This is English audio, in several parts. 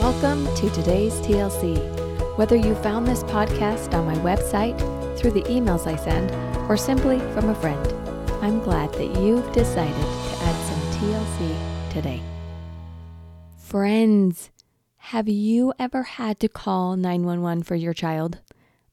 Welcome to today's TLC. Whether you found this podcast on my website, through the emails I send, or simply from a friend, I'm glad that you've decided to add some TLC today. Friends, have you ever had to call 911 for your child?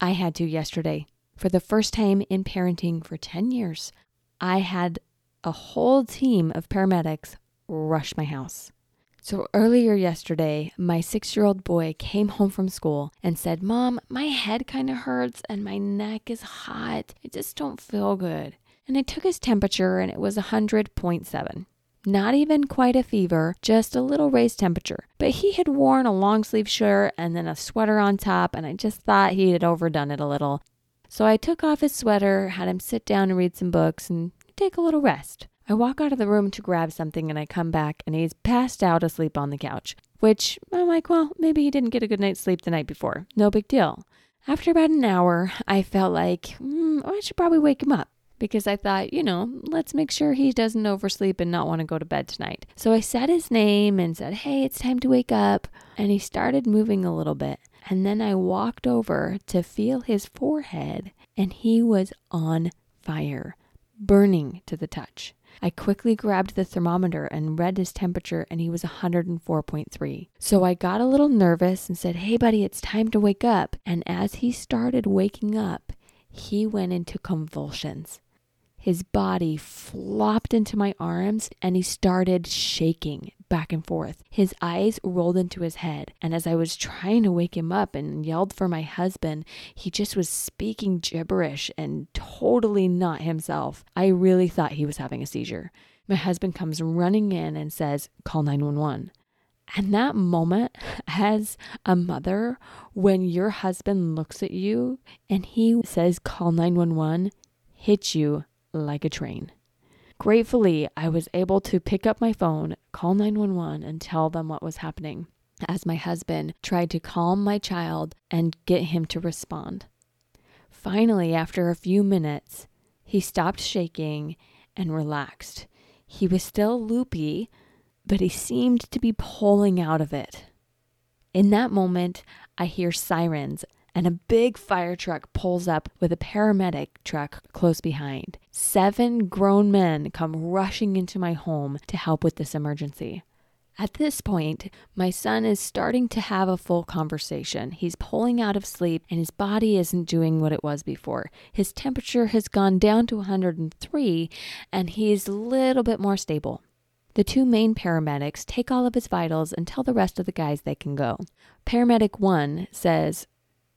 I had to yesterday. For the first time in parenting for 10 years, I had a whole team of paramedics rush my house. So earlier yesterday, my six year old boy came home from school and said, Mom, my head kind of hurts and my neck is hot. I just don't feel good. And I took his temperature and it was 100.7. Not even quite a fever, just a little raised temperature. But he had worn a long sleeve shirt and then a sweater on top, and I just thought he had overdone it a little. So I took off his sweater, had him sit down and read some books and take a little rest. I walk out of the room to grab something and I come back and he's passed out asleep on the couch, which I'm like, well, maybe he didn't get a good night's sleep the night before. No big deal. After about an hour, I felt like mm, I should probably wake him up because I thought, you know, let's make sure he doesn't oversleep and not want to go to bed tonight. So I said his name and said, hey, it's time to wake up. And he started moving a little bit. And then I walked over to feel his forehead and he was on fire, burning to the touch. I quickly grabbed the thermometer and read his temperature, and he was 104.3. So I got a little nervous and said, Hey, buddy, it's time to wake up. And as he started waking up, he went into convulsions. His body flopped into my arms and he started shaking back and forth. His eyes rolled into his head. And as I was trying to wake him up and yelled for my husband, he just was speaking gibberish and totally not himself. I really thought he was having a seizure. My husband comes running in and says, Call 911. And that moment, as a mother, when your husband looks at you and he says, Call 911, hits you like a train. Gratefully, I was able to pick up my phone, call 911, and tell them what was happening as my husband tried to calm my child and get him to respond. Finally, after a few minutes, he stopped shaking and relaxed. He was still loopy, but he seemed to be pulling out of it. In that moment, I hear sirens and a big fire truck pulls up with a paramedic truck close behind. Seven grown men come rushing into my home to help with this emergency. At this point, my son is starting to have a full conversation. He's pulling out of sleep and his body isn't doing what it was before. His temperature has gone down to 103 and he's a little bit more stable. The two main paramedics take all of his vitals and tell the rest of the guys they can go. Paramedic 1 says,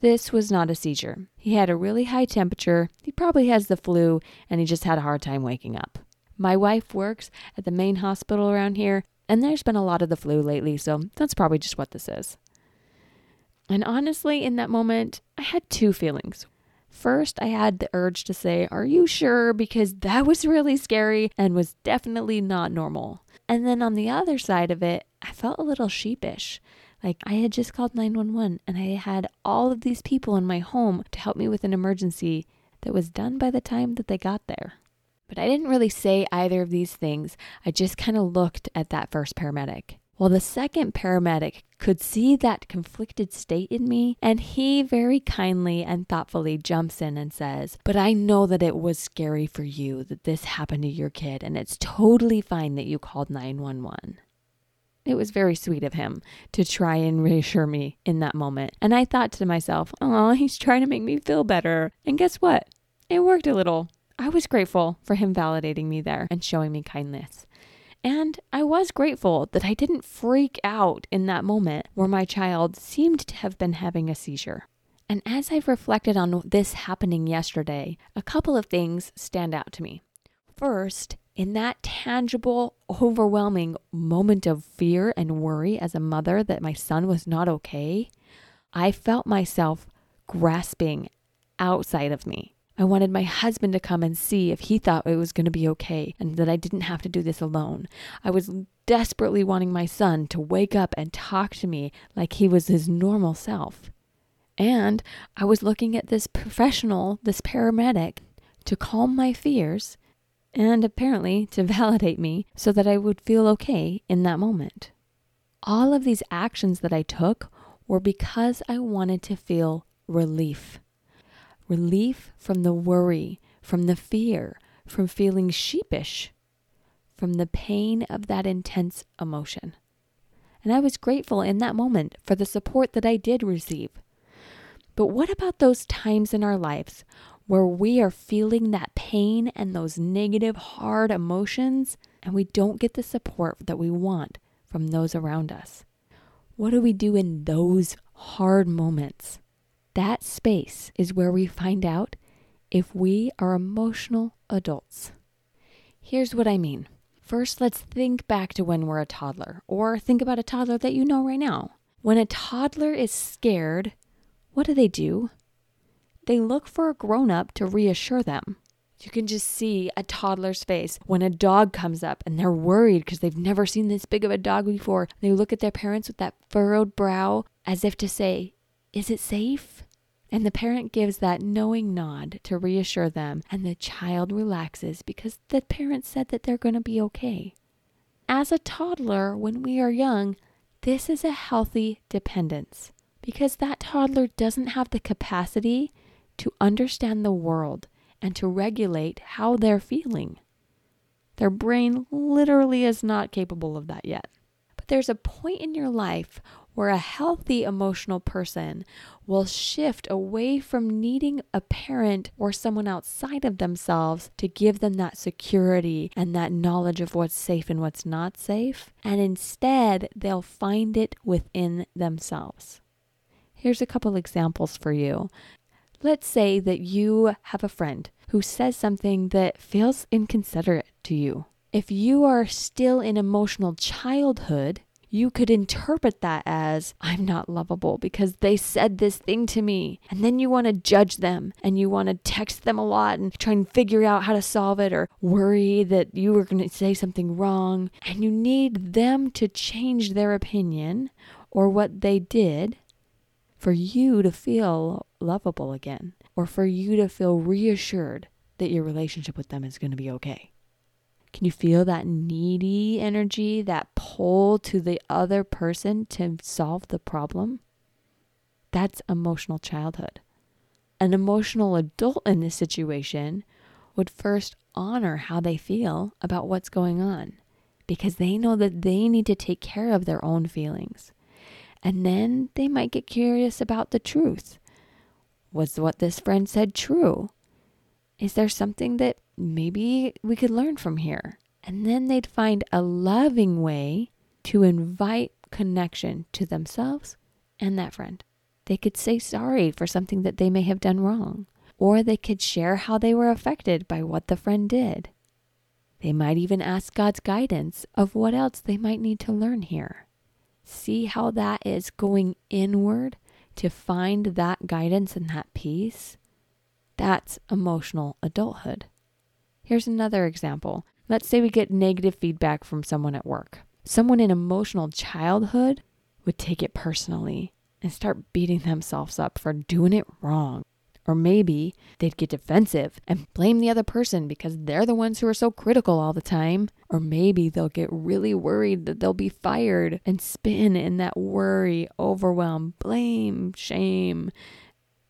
this was not a seizure. He had a really high temperature, he probably has the flu, and he just had a hard time waking up. My wife works at the main hospital around here, and there's been a lot of the flu lately, so that's probably just what this is. And honestly, in that moment, I had two feelings. First, I had the urge to say, Are you sure? Because that was really scary and was definitely not normal. And then on the other side of it, I felt a little sheepish. Like I had just called 911 and I had all of these people in my home to help me with an emergency that was done by the time that they got there. But I didn't really say either of these things. I just kind of looked at that first paramedic. Well, the second paramedic could see that conflicted state in me, and he very kindly and thoughtfully jumps in and says, But I know that it was scary for you that this happened to your kid, and it's totally fine that you called 911. It was very sweet of him to try and reassure me in that moment. And I thought to myself, oh, he's trying to make me feel better. And guess what? It worked a little. I was grateful for him validating me there and showing me kindness. And I was grateful that I didn't freak out in that moment where my child seemed to have been having a seizure. And as I've reflected on this happening yesterday, a couple of things stand out to me. First, in that tangible, overwhelming moment of fear and worry as a mother that my son was not okay, I felt myself grasping outside of me. I wanted my husband to come and see if he thought it was going to be okay and that I didn't have to do this alone. I was desperately wanting my son to wake up and talk to me like he was his normal self. And I was looking at this professional, this paramedic, to calm my fears and apparently to validate me so that I would feel okay in that moment. all of these actions that I took were because I wanted to feel relief. Relief from the worry, from the fear, from feeling sheepish, from the pain of that intense emotion. And I was grateful in that moment for the support that I did receive. But what about those times in our lives where we are feeling that pain and those negative, hard emotions, and we don't get the support that we want from those around us? What do we do in those hard moments? That space is where we find out if we are emotional adults. Here's what I mean. First, let's think back to when we're a toddler, or think about a toddler that you know right now. When a toddler is scared, what do they do? They look for a grown up to reassure them. You can just see a toddler's face when a dog comes up and they're worried because they've never seen this big of a dog before. They look at their parents with that furrowed brow as if to say, Is it safe? And the parent gives that knowing nod to reassure them, and the child relaxes because the parent said that they're going to be okay. As a toddler, when we are young, this is a healthy dependence because that toddler doesn't have the capacity to understand the world and to regulate how they're feeling. Their brain literally is not capable of that yet. But there's a point in your life where a healthy emotional person will shift away from needing a parent or someone outside of themselves to give them that security and that knowledge of what's safe and what's not safe. And instead, they'll find it within themselves. Here's a couple examples for you. Let's say that you have a friend who says something that feels inconsiderate to you. If you are still in emotional childhood, you could interpret that as, I'm not lovable because they said this thing to me. And then you want to judge them and you want to text them a lot and try and figure out how to solve it or worry that you were going to say something wrong. And you need them to change their opinion or what they did for you to feel lovable again or for you to feel reassured that your relationship with them is going to be okay. Can you feel that needy energy, that pull to the other person to solve the problem? That's emotional childhood. An emotional adult in this situation would first honor how they feel about what's going on because they know that they need to take care of their own feelings. And then they might get curious about the truth. Was what this friend said true? Is there something that maybe we could learn from here. And then they'd find a loving way to invite connection to themselves and that friend. They could say sorry for something that they may have done wrong, or they could share how they were affected by what the friend did. They might even ask God's guidance of what else they might need to learn here. See how that is going inward to find that guidance and that peace? That's emotional adulthood. Here's another example. Let's say we get negative feedback from someone at work. Someone in emotional childhood would take it personally and start beating themselves up for doing it wrong. Or maybe they'd get defensive and blame the other person because they're the ones who are so critical all the time. Or maybe they'll get really worried that they'll be fired and spin in that worry, overwhelm, blame, shame,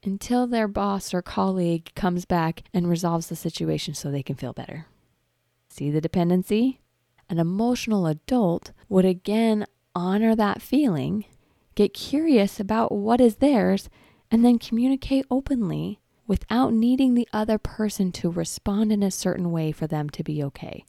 until their boss or colleague comes back and resolves the situation so they can feel better. See the dependency? An emotional adult would again honor that feeling, get curious about what is theirs, and then communicate openly without needing the other person to respond in a certain way for them to be okay.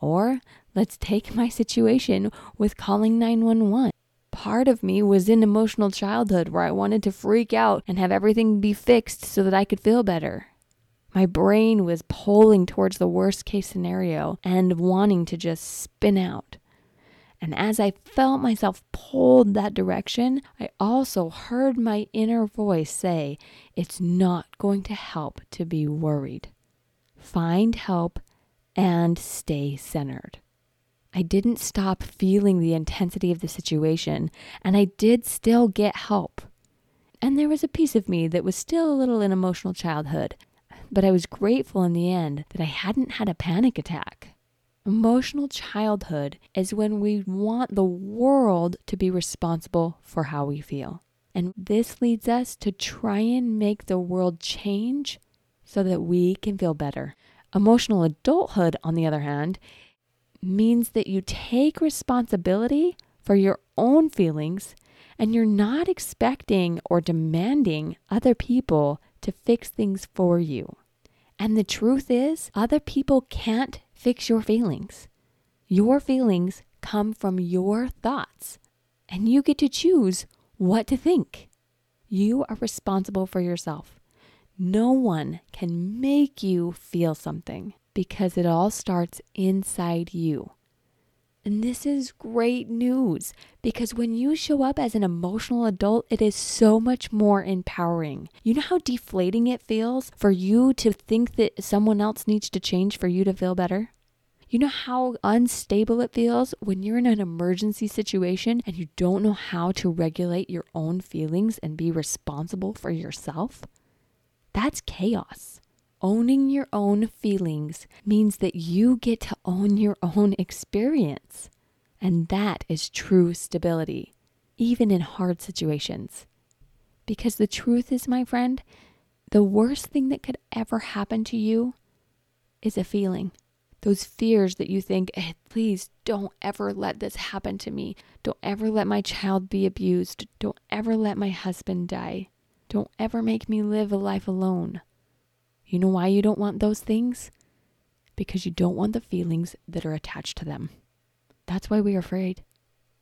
Or let's take my situation with calling 911 part of me was in emotional childhood where I wanted to freak out and have everything be fixed so that I could feel better. My brain was pulling towards the worst case scenario and wanting to just spin out. And as I felt myself pulled that direction, I also heard my inner voice say, It's not going to help to be worried. Find help and stay centered. I didn't stop feeling the intensity of the situation, and I did still get help. And there was a piece of me that was still a little in emotional childhood, but I was grateful in the end that I hadn't had a panic attack. Emotional childhood is when we want the world to be responsible for how we feel. And this leads us to try and make the world change so that we can feel better. Emotional adulthood, on the other hand, means that you take responsibility for your own feelings and you're not expecting or demanding other people to fix things for you. And the truth is, other people can't fix your feelings. Your feelings come from your thoughts, and you get to choose what to think. You are responsible for yourself. No one can make you feel something because it all starts inside you. And this is great news because when you show up as an emotional adult, it is so much more empowering. You know how deflating it feels for you to think that someone else needs to change for you to feel better? You know how unstable it feels when you're in an emergency situation and you don't know how to regulate your own feelings and be responsible for yourself? That's chaos. Owning your own feelings means that you get to own your own experience. And that is true stability, even in hard situations. Because the truth is, my friend, the worst thing that could ever happen to you is a feeling. Those fears that you think, eh, please don't ever let this happen to me. Don't ever let my child be abused. Don't ever let my husband die. Don't ever make me live a life alone. You know why you don't want those things? Because you don't want the feelings that are attached to them. That's why we are afraid.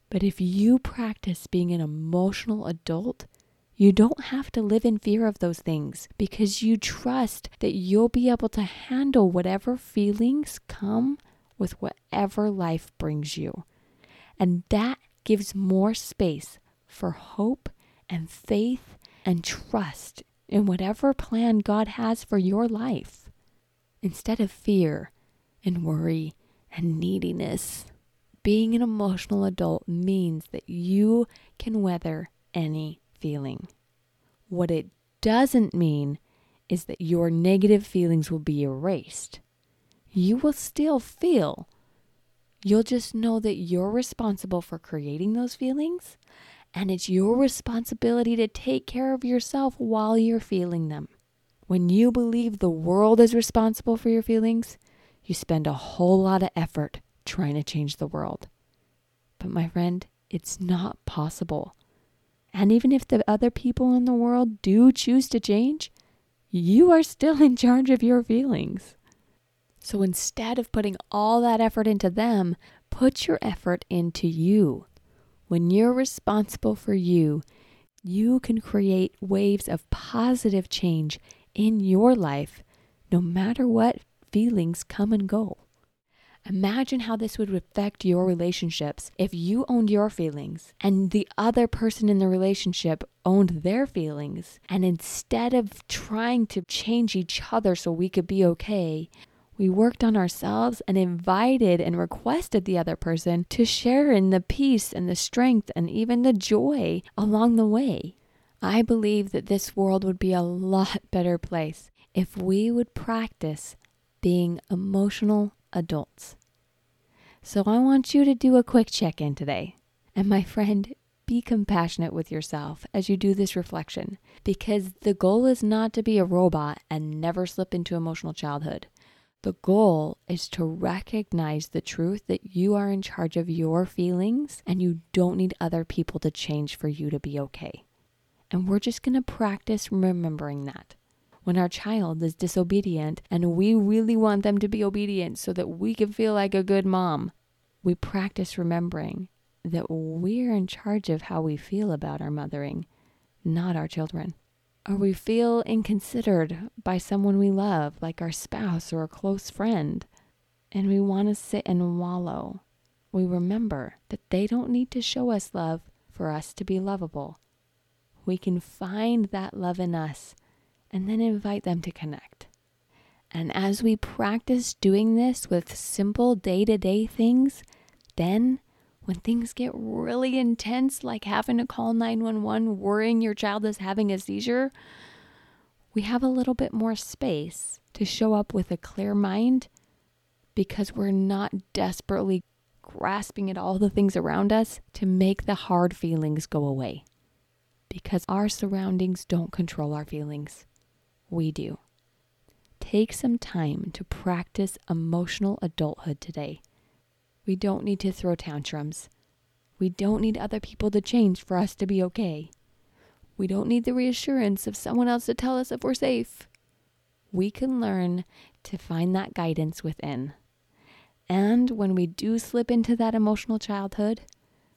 But if you practice being an emotional adult, you don't have to live in fear of those things because you trust that you'll be able to handle whatever feelings come with whatever life brings you. And that gives more space for hope and faith and trust in whatever plan God has for your life. Instead of fear and worry and neediness, being an emotional adult means that you can weather any feeling. What it doesn't mean is that your negative feelings will be erased. You will still feel. You'll just know that you're responsible for creating those feelings and it's your responsibility to take care of yourself while you're feeling them. When you believe the world is responsible for your feelings, you spend a whole lot of effort trying to change the world. But my friend, it's not possible. And even if the other people in the world do choose to change, you are still in charge of your feelings. So instead of putting all that effort into them, put your effort into you. When you're responsible for you, you can create waves of positive change in your life, no matter what feelings come and go. Imagine how this would affect your relationships if you owned your feelings and the other person in the relationship owned their feelings. And instead of trying to change each other so we could be okay, we worked on ourselves and invited and requested the other person to share in the peace and the strength and even the joy along the way. I believe that this world would be a lot better place if we would practice being emotional adults. So I want you to do a quick check in today. And my friend, be compassionate with yourself as you do this reflection because the goal is not to be a robot and never slip into emotional childhood. The goal is to recognize the truth that you are in charge of your feelings and you don't need other people to change for you to be okay. And we're just going to practice remembering that. When our child is disobedient and we really want them to be obedient so that we can feel like a good mom, we practice remembering that we're in charge of how we feel about our mothering, not our children or we feel inconsidered by someone we love, like our spouse or a close friend, and we want to sit and wallow, we remember that they don't need to show us love for us to be lovable. We can find that love in us and then invite them to connect. And as we practice doing this with simple day to day things, then when things get really intense, like having to call 911, worrying your child is having a seizure, we have a little bit more space to show up with a clear mind because we're not desperately grasping at all the things around us to make the hard feelings go away. Because our surroundings don't control our feelings, we do. Take some time to practice emotional adulthood today. We don't need to throw tantrums. We don't need other people to change for us to be okay. We don't need the reassurance of someone else to tell us if we're safe. We can learn to find that guidance within. And when we do slip into that emotional childhood,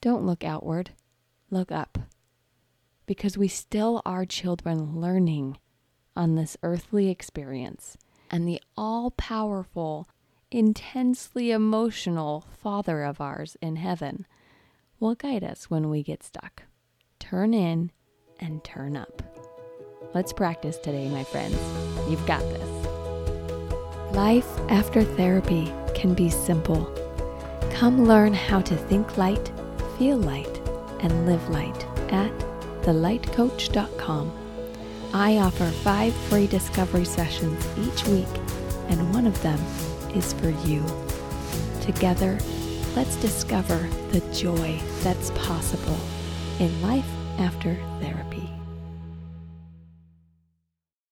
don't look outward, look up. Because we still are children learning on this earthly experience. And the all powerful, intensely emotional Father of ours in heaven will guide us when we get stuck. Turn in and turn up. Let's practice today, my friends. You've got this. Life after therapy can be simple. Come learn how to think light, feel light, and live light at thelightcoach.com. I offer five free discovery sessions each week, and one of them is for you. Together, let's discover the joy that's possible in life after therapy.